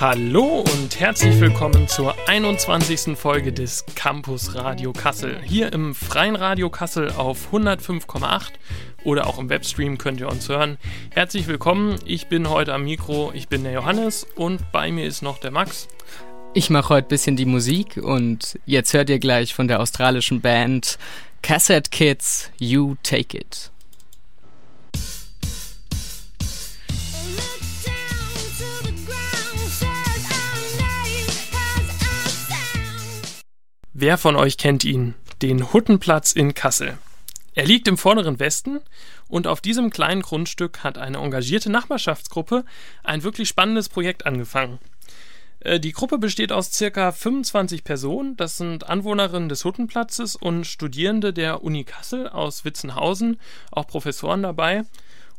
Hallo und herzlich willkommen zur 21. Folge des Campus Radio Kassel. Hier im Freien Radio Kassel auf 105,8 oder auch im Webstream könnt ihr uns hören. Herzlich willkommen, ich bin heute am Mikro, ich bin der Johannes und bei mir ist noch der Max. Ich mache heute ein bisschen die Musik und jetzt hört ihr gleich von der australischen Band Cassette Kids You Take It. Wer von euch kennt ihn? Den Huttenplatz in Kassel. Er liegt im vorderen Westen und auf diesem kleinen Grundstück hat eine engagierte Nachbarschaftsgruppe ein wirklich spannendes Projekt angefangen. Äh, die Gruppe besteht aus circa 25 Personen. Das sind Anwohnerinnen des Huttenplatzes und Studierende der Uni Kassel aus Witzenhausen, auch Professoren dabei.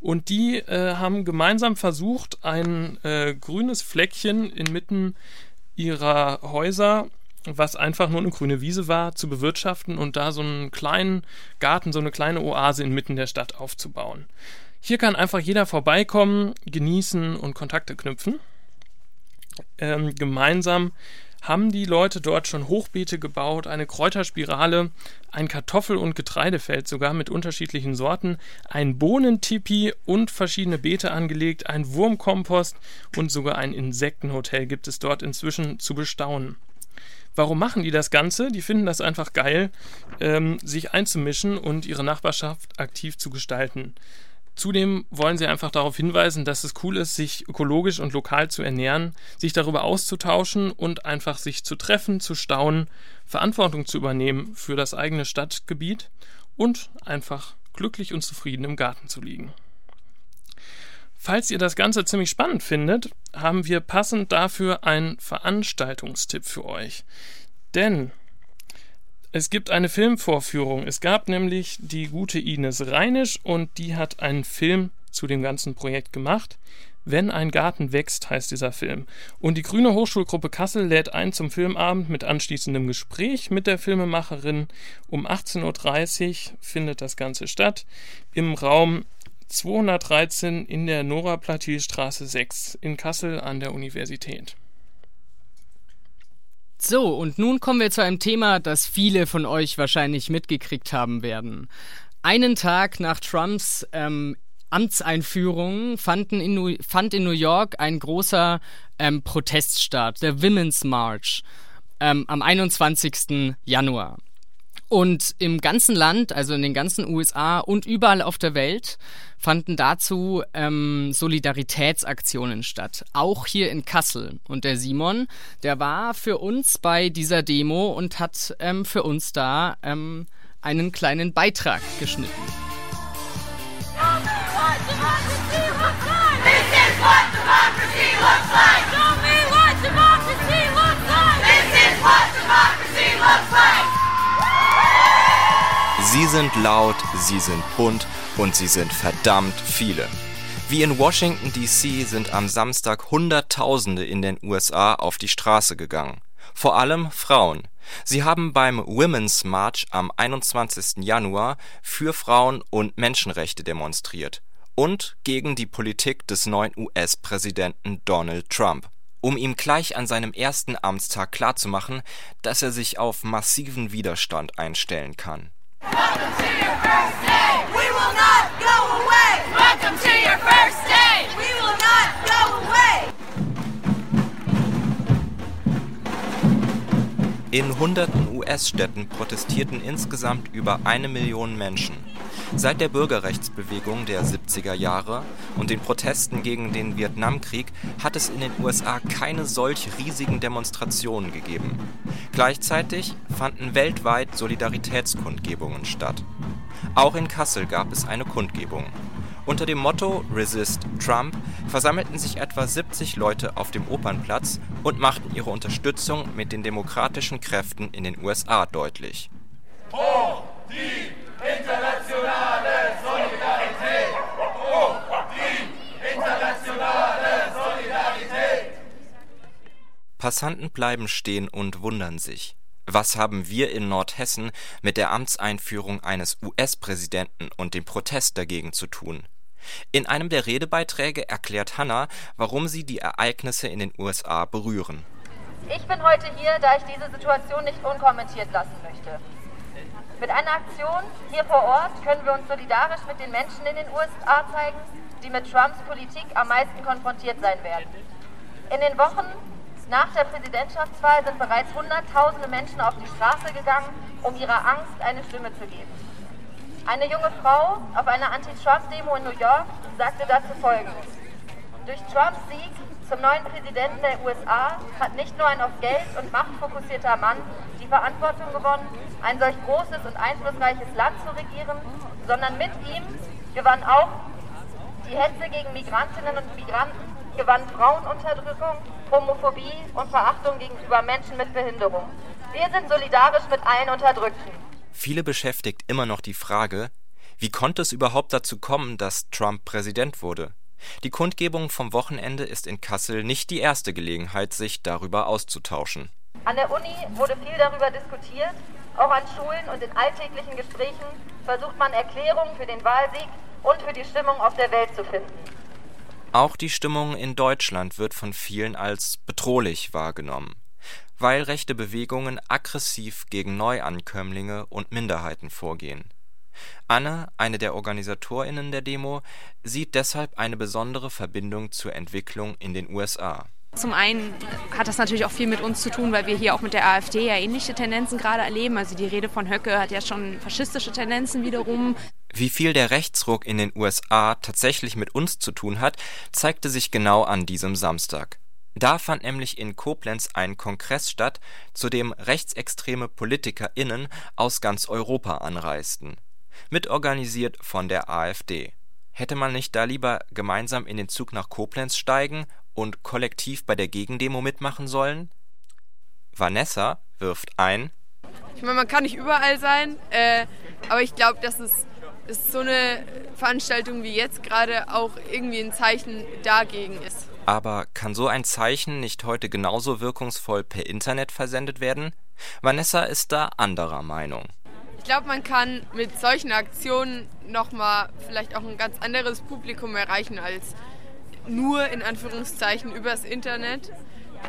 Und die äh, haben gemeinsam versucht, ein äh, grünes Fleckchen inmitten ihrer Häuser was einfach nur eine grüne Wiese war, zu bewirtschaften und da so einen kleinen Garten, so eine kleine Oase inmitten der Stadt aufzubauen. Hier kann einfach jeder vorbeikommen, genießen und Kontakte knüpfen. Ähm, gemeinsam haben die Leute dort schon Hochbeete gebaut, eine Kräuterspirale, ein Kartoffel- und Getreidefeld sogar mit unterschiedlichen Sorten, ein Bohnentipi und verschiedene Beete angelegt, ein Wurmkompost und sogar ein Insektenhotel gibt es dort inzwischen zu bestaunen. Warum machen die das Ganze? Die finden das einfach geil, ähm, sich einzumischen und ihre Nachbarschaft aktiv zu gestalten. Zudem wollen sie einfach darauf hinweisen, dass es cool ist, sich ökologisch und lokal zu ernähren, sich darüber auszutauschen und einfach sich zu treffen, zu staunen, Verantwortung zu übernehmen für das eigene Stadtgebiet und einfach glücklich und zufrieden im Garten zu liegen. Falls ihr das Ganze ziemlich spannend findet, haben wir passend dafür einen Veranstaltungstipp für euch. Denn es gibt eine Filmvorführung. Es gab nämlich die gute Ines Reinisch und die hat einen Film zu dem ganzen Projekt gemacht. Wenn ein Garten wächst, heißt dieser Film. Und die Grüne Hochschulgruppe Kassel lädt ein zum Filmabend mit anschließendem Gespräch mit der Filmemacherin. Um 18.30 Uhr findet das Ganze statt im Raum 213 in der Nora Platil Straße 6 in Kassel an der Universität. So, und nun kommen wir zu einem Thema, das viele von euch wahrscheinlich mitgekriegt haben werden. Einen Tag nach Trumps ähm, Amtseinführung fanden in New, fand in New York ein großer ähm, Protest statt, der Women's March, ähm, am 21. Januar. Und im ganzen Land, also in den ganzen USA und überall auf der Welt, fanden dazu ähm, Solidaritätsaktionen statt. Auch hier in Kassel. Und der Simon, der war für uns bei dieser Demo und hat ähm, für uns da ähm, einen kleinen Beitrag geschnitten. Sind laut, sie sind bunt und sie sind verdammt viele. Wie in Washington DC sind am Samstag Hunderttausende in den USA auf die Straße gegangen. Vor allem Frauen. Sie haben beim Women's March am 21. Januar für Frauen und Menschenrechte demonstriert und gegen die Politik des neuen US-Präsidenten Donald Trump, um ihm gleich an seinem ersten Amtstag klarzumachen, dass er sich auf massiven Widerstand einstellen kann Welcome to your first day. We will not go away. Welcome to your first day. We will not. In hunderten US-Städten protestierten insgesamt über eine Million Menschen. Seit der Bürgerrechtsbewegung der 70er Jahre und den Protesten gegen den Vietnamkrieg hat es in den USA keine solch riesigen Demonstrationen gegeben. Gleichzeitig fanden weltweit Solidaritätskundgebungen statt. Auch in Kassel gab es eine Kundgebung. Unter dem Motto Resist Trump versammelten sich etwa 70 Leute auf dem Opernplatz und machten ihre Unterstützung mit den demokratischen Kräften in den USA deutlich. Oh, die Internationale Solidarität! Oh, die internationale Solidarität! Passanten bleiben stehen und wundern sich. Was haben wir in Nordhessen mit der Amtseinführung eines US-Präsidenten und dem Protest dagegen zu tun? In einem der Redebeiträge erklärt Hannah, warum sie die Ereignisse in den USA berühren. Ich bin heute hier, da ich diese Situation nicht unkommentiert lassen möchte. Mit einer Aktion hier vor Ort können wir uns solidarisch mit den Menschen in den USA zeigen, die mit Trumps Politik am meisten konfrontiert sein werden. In den Wochen nach der Präsidentschaftswahl sind bereits Hunderttausende Menschen auf die Straße gegangen, um ihrer Angst eine Stimme zu geben. Eine junge Frau auf einer Anti-Trump-Demo in New York sagte dazu Folgendes. Durch Trumps Sieg zum neuen Präsidenten der USA hat nicht nur ein auf Geld und Macht fokussierter Mann die Verantwortung gewonnen, ein solch großes und einflussreiches Land zu regieren, sondern mit ihm gewann auch die Hetze gegen Migrantinnen und Migranten, gewann Frauenunterdrückung, Homophobie und Verachtung gegenüber Menschen mit Behinderung. Wir sind solidarisch mit allen Unterdrückten. Viele beschäftigt immer noch die Frage, wie konnte es überhaupt dazu kommen, dass Trump Präsident wurde? Die Kundgebung vom Wochenende ist in Kassel nicht die erste Gelegenheit, sich darüber auszutauschen. An der Uni wurde viel darüber diskutiert. Auch an Schulen und in alltäglichen Gesprächen versucht man Erklärungen für den Wahlsieg und für die Stimmung auf der Welt zu finden. Auch die Stimmung in Deutschland wird von vielen als bedrohlich wahrgenommen weil rechte Bewegungen aggressiv gegen Neuankömmlinge und Minderheiten vorgehen. Anne, eine der OrganisatorInnen der Demo, sieht deshalb eine besondere Verbindung zur Entwicklung in den USA. Zum einen hat das natürlich auch viel mit uns zu tun, weil wir hier auch mit der AfD ja ähnliche Tendenzen gerade erleben. Also die Rede von Höcke hat ja schon faschistische Tendenzen wiederum. Wie viel der Rechtsruck in den USA tatsächlich mit uns zu tun hat, zeigte sich genau an diesem Samstag. Da fand nämlich in Koblenz ein Kongress statt, zu dem rechtsextreme PolitikerInnen aus ganz Europa anreisten. Mitorganisiert von der AfD. Hätte man nicht da lieber gemeinsam in den Zug nach Koblenz steigen und kollektiv bei der Gegendemo mitmachen sollen? Vanessa wirft ein. Ich meine, man kann nicht überall sein, äh, aber ich glaube, dass es ist so eine Veranstaltung wie jetzt gerade auch irgendwie ein Zeichen dagegen ist. Aber kann so ein Zeichen nicht heute genauso wirkungsvoll per Internet versendet werden? Vanessa ist da anderer Meinung. Ich glaube, man kann mit solchen Aktionen nochmal vielleicht auch ein ganz anderes Publikum erreichen als nur in Anführungszeichen übers Internet.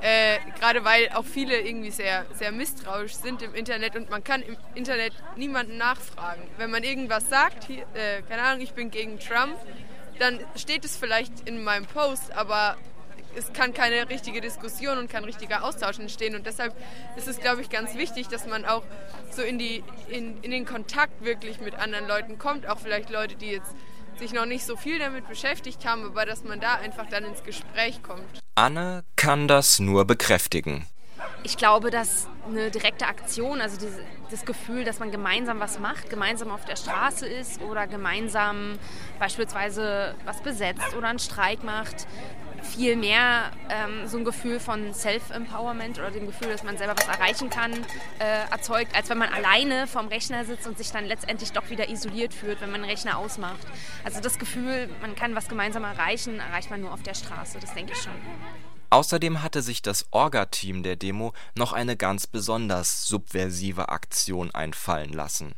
Äh, Gerade weil auch viele irgendwie sehr, sehr misstrauisch sind im Internet und man kann im Internet niemanden nachfragen. Wenn man irgendwas sagt, hier, äh, keine Ahnung, ich bin gegen Trump, dann steht es vielleicht in meinem Post, aber es kann keine richtige Diskussion und kein richtiger Austausch entstehen. Und deshalb ist es, glaube ich, ganz wichtig, dass man auch so in, die, in, in den Kontakt wirklich mit anderen Leuten kommt. Auch vielleicht Leute, die jetzt sich noch nicht so viel damit beschäftigt haben, aber dass man da einfach dann ins Gespräch kommt. Anne kann das nur bekräftigen. Ich glaube, dass eine direkte Aktion, also diese, das Gefühl, dass man gemeinsam was macht, gemeinsam auf der Straße ist oder gemeinsam beispielsweise was besetzt oder einen Streik macht, viel mehr ähm, so ein Gefühl von Self-Empowerment oder dem Gefühl, dass man selber was erreichen kann, äh, erzeugt, als wenn man alleine vorm Rechner sitzt und sich dann letztendlich doch wieder isoliert fühlt, wenn man den Rechner ausmacht. Also das Gefühl, man kann was gemeinsam erreichen, erreicht man nur auf der Straße, das denke ich schon. Außerdem hatte sich das Orga-Team der Demo noch eine ganz besonders subversive Aktion einfallen lassen.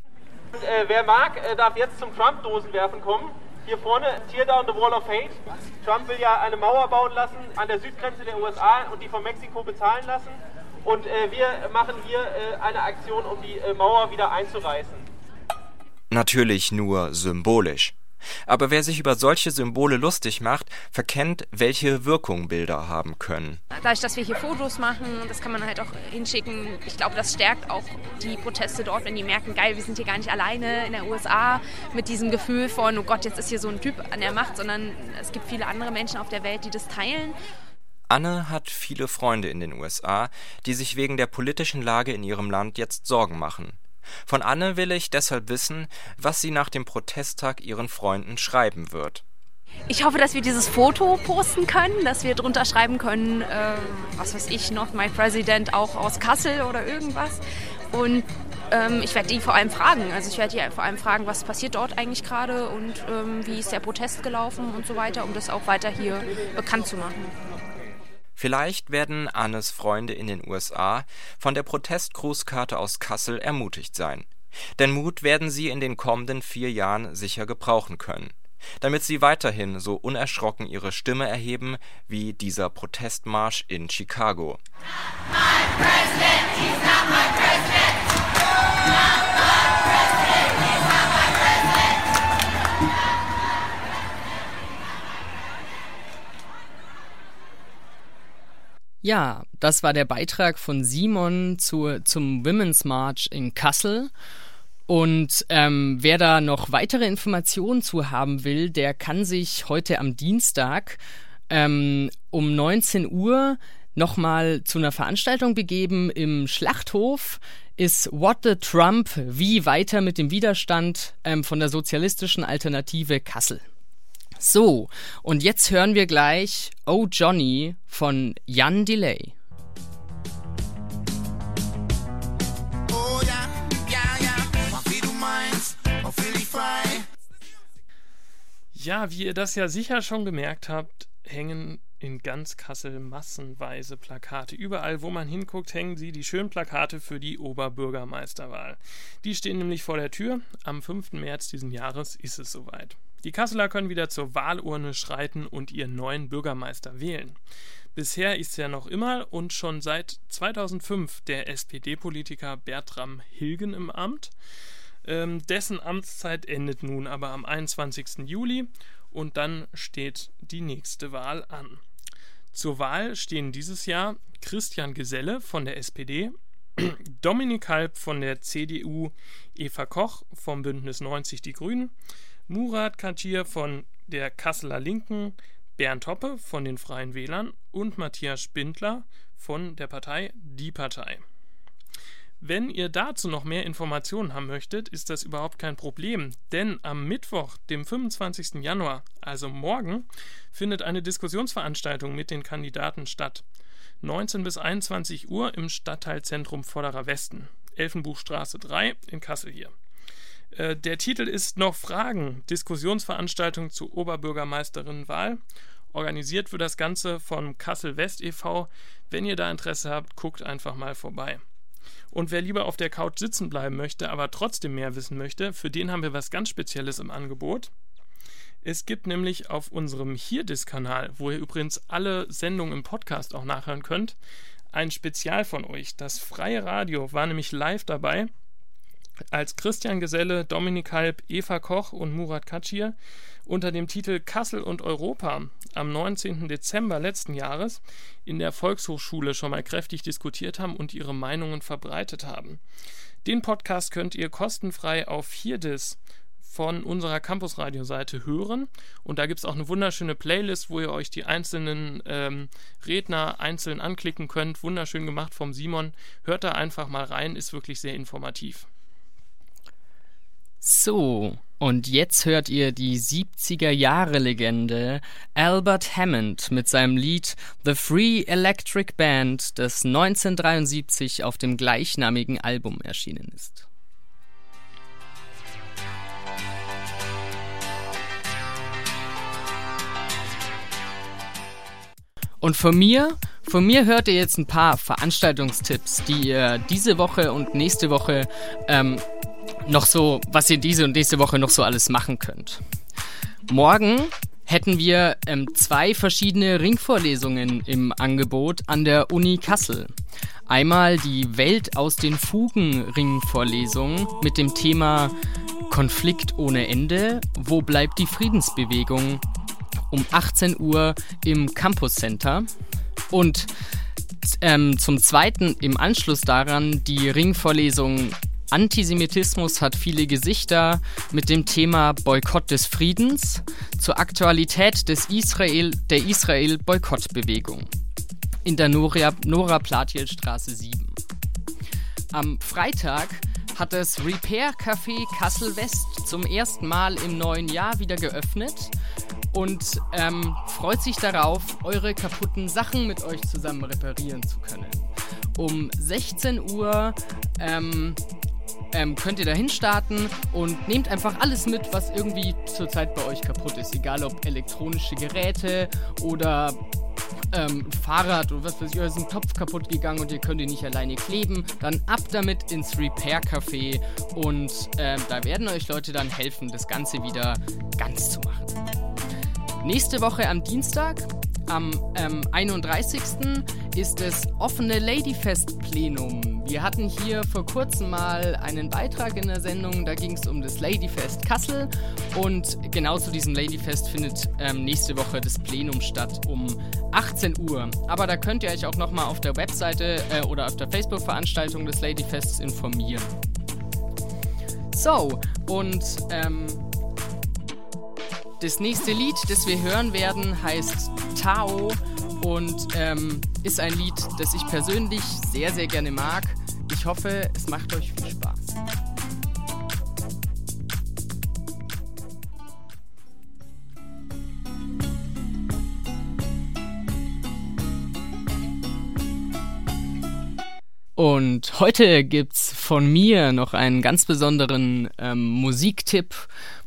Äh, wer mag, äh, darf jetzt zum Trump-Dosenwerfen kommen. Hier vorne, Tear Down the Wall of Hate. Trump will ja eine Mauer bauen lassen an der Südgrenze der USA und die von Mexiko bezahlen lassen. Und äh, wir machen hier äh, eine Aktion, um die äh, Mauer wieder einzureißen. Natürlich nur symbolisch. Aber wer sich über solche Symbole lustig macht, verkennt, welche Wirkung Bilder haben können. Dadurch, dass wir hier Fotos machen, das kann man halt auch hinschicken. Ich glaube, das stärkt auch die Proteste dort, wenn die merken, geil, wir sind hier gar nicht alleine in der USA mit diesem Gefühl von, oh Gott, jetzt ist hier so ein Typ an der Macht, sondern es gibt viele andere Menschen auf der Welt, die das teilen. Anne hat viele Freunde in den USA, die sich wegen der politischen Lage in ihrem Land jetzt Sorgen machen. Von Anne will ich deshalb wissen, was sie nach dem Protesttag ihren Freunden schreiben wird. Ich hoffe, dass wir dieses Foto posten können, dass wir drunter schreiben können, äh, was weiß ich, Not My President auch aus Kassel oder irgendwas. Und ähm, ich werde die vor allem fragen. Also ich werde die vor allem fragen, was passiert dort eigentlich gerade und ähm, wie ist der Protest gelaufen und so weiter, um das auch weiter hier bekannt zu machen. Vielleicht werden Annes Freunde in den USA von der Protestgrußkarte aus Kassel ermutigt sein. Denn Mut werden sie in den kommenden vier Jahren sicher gebrauchen können. damit sie weiterhin so unerschrocken ihre Stimme erheben wie dieser Protestmarsch in Chicago. Ja, das war der Beitrag von Simon zu, zum Women's March in Kassel. Und ähm, wer da noch weitere Informationen zu haben will, der kann sich heute am Dienstag ähm, um 19 Uhr nochmal zu einer Veranstaltung begeben im Schlachthof ist What the Trump, wie weiter mit dem Widerstand ähm, von der sozialistischen Alternative Kassel. So, und jetzt hören wir gleich Oh Johnny von Jan Delay. Ja, wie ihr das ja sicher schon gemerkt habt, hängen in ganz Kassel massenweise Plakate. Überall, wo man hinguckt, hängen sie die schönen Plakate für die Oberbürgermeisterwahl. Die stehen nämlich vor der Tür. Am 5. März diesen Jahres ist es soweit. Die Kasseler können wieder zur Wahlurne schreiten und ihren neuen Bürgermeister wählen. Bisher ist er noch immer und schon seit 2005 der SPD-Politiker Bertram Hilgen im Amt. Ähm, dessen Amtszeit endet nun aber am 21. Juli und dann steht die nächste Wahl an. Zur Wahl stehen dieses Jahr Christian Geselle von der SPD, Dominik Halb von der CDU, Eva Koch vom Bündnis 90 Die Grünen, Murat Kajir von der Kasseler Linken, Bernd Hoppe von den Freien Wählern und Matthias Spindler von der Partei Die Partei. Wenn ihr dazu noch mehr Informationen haben möchtet, ist das überhaupt kein Problem, denn am Mittwoch, dem 25. Januar, also morgen, findet eine Diskussionsveranstaltung mit den Kandidaten statt. 19 bis 21 Uhr im Stadtteilzentrum Vorderer Westen, Elfenbuchstraße 3 in Kassel hier. Äh, der Titel ist noch Fragen, Diskussionsveranstaltung zur Oberbürgermeisterinnenwahl. Organisiert wird das Ganze von Kassel West e.V. Wenn ihr da Interesse habt, guckt einfach mal vorbei. Und wer lieber auf der Couch sitzen bleiben möchte, aber trotzdem mehr wissen möchte, für den haben wir was ganz Spezielles im Angebot. Es gibt nämlich auf unserem Hierdis-Kanal, wo ihr übrigens alle Sendungen im Podcast auch nachhören könnt, ein Spezial von euch. Das freie Radio war nämlich live dabei, als Christian Geselle, Dominik Halb, Eva Koch und Murat Katschir unter dem Titel Kassel und Europa am 19. Dezember letzten Jahres in der Volkshochschule schon mal kräftig diskutiert haben und ihre Meinungen verbreitet haben. Den Podcast könnt ihr kostenfrei auf Hierdis von unserer Campus-Radio-Seite hören. Und da gibt es auch eine wunderschöne Playlist, wo ihr euch die einzelnen ähm, Redner einzeln anklicken könnt. Wunderschön gemacht vom Simon. Hört da einfach mal rein, ist wirklich sehr informativ. So, und jetzt hört ihr die 70er Jahre Legende Albert Hammond mit seinem Lied The Free Electric Band, das 1973 auf dem gleichnamigen Album erschienen ist. Und von mir, von mir hört ihr jetzt ein paar Veranstaltungstipps, die ihr diese Woche und nächste Woche ähm, noch so, was ihr diese und nächste Woche noch so alles machen könnt. Morgen hätten wir ähm, zwei verschiedene Ringvorlesungen im Angebot an der Uni Kassel. Einmal die Welt aus den Fugen Ringvorlesung mit dem Thema Konflikt ohne Ende, wo bleibt die Friedensbewegung? Um 18 Uhr im Campus Center. Und ähm, zum Zweiten im Anschluss daran die Ringvorlesung Antisemitismus hat viele Gesichter mit dem Thema Boykott des Friedens zur Aktualität des Israel, der Israel-Boykottbewegung in der Nora, Nora Platjelstraße 7. Am Freitag hat das Repair Café Kassel West zum ersten Mal im neuen Jahr wieder geöffnet und ähm, freut sich darauf, eure kaputten Sachen mit euch zusammen reparieren zu können. Um 16 Uhr ähm, ähm, könnt ihr dahin starten und nehmt einfach alles mit, was irgendwie zurzeit bei euch kaputt ist. Egal ob elektronische Geräte oder ähm, Fahrrad oder was weiß ich, oder ist ein Topf kaputt gegangen und ihr könnt ihn nicht alleine kleben, dann ab damit ins Repair Café und ähm, da werden euch Leute dann helfen, das Ganze wieder ganz zu machen. Nächste Woche am Dienstag am ähm, 31. ist das offene Ladyfest-Plenum. Wir hatten hier vor kurzem mal einen Beitrag in der Sendung, da ging es um das Ladyfest Kassel und genau zu diesem Ladyfest findet ähm, nächste Woche das Plenum statt um 18 Uhr. Aber da könnt ihr euch auch nochmal auf der Webseite äh, oder auf der Facebook-Veranstaltung des Ladyfests informieren. So, und ähm, das nächste Lied, das wir hören werden, heißt Tao und ähm, ist ein Lied, das ich persönlich sehr, sehr gerne mag. Ich hoffe, es macht euch viel Spaß. Und heute gibt's von mir noch einen ganz besonderen ähm, Musiktipp.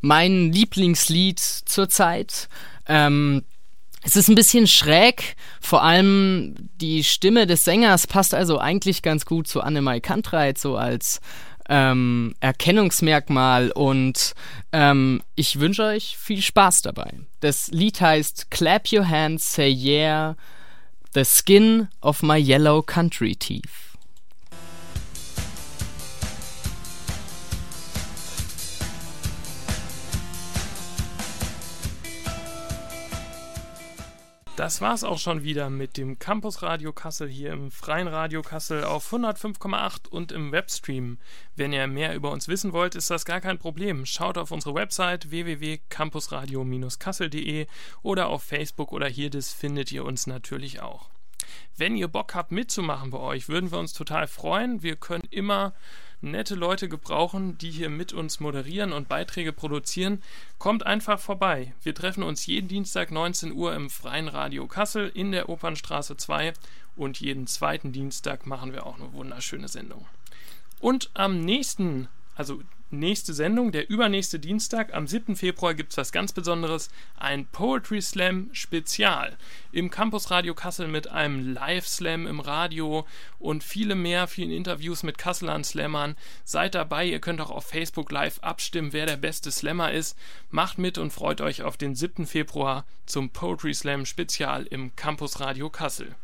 Mein Lieblingslied zurzeit. Ähm, es ist ein bisschen schräg, vor allem die Stimme des Sängers passt also eigentlich ganz gut zu Annemai Kantreit, so als ähm, Erkennungsmerkmal und ähm, ich wünsche euch viel Spaß dabei. Das Lied heißt Clap Your Hands, Say Yeah, The Skin of My Yellow Country Teeth. Das war's auch schon wieder mit dem Campus Radio Kassel hier im Freien Radio Kassel auf 105,8 und im Webstream. Wenn ihr mehr über uns wissen wollt, ist das gar kein Problem. Schaut auf unsere Website www.campusradio-kassel.de oder auf Facebook oder hier das findet ihr uns natürlich auch. Wenn ihr Bock habt mitzumachen bei euch, würden wir uns total freuen. Wir können immer nette Leute gebrauchen, die hier mit uns moderieren und Beiträge produzieren, kommt einfach vorbei. Wir treffen uns jeden Dienstag 19 Uhr im Freien Radio Kassel in der Opernstraße 2 und jeden zweiten Dienstag machen wir auch eine wunderschöne Sendung. Und am nächsten, also nächste Sendung, der übernächste Dienstag, am 7. Februar gibt es was ganz Besonderes, ein Poetry Slam Spezial im Campus Radio Kassel mit einem Live-Slam im Radio und viele mehr, vielen Interviews mit Kasselern Slammern. Seid dabei, ihr könnt auch auf Facebook Live abstimmen, wer der beste Slammer ist. Macht mit und freut euch auf den 7. Februar zum Poetry Slam Spezial im Campus Radio Kassel.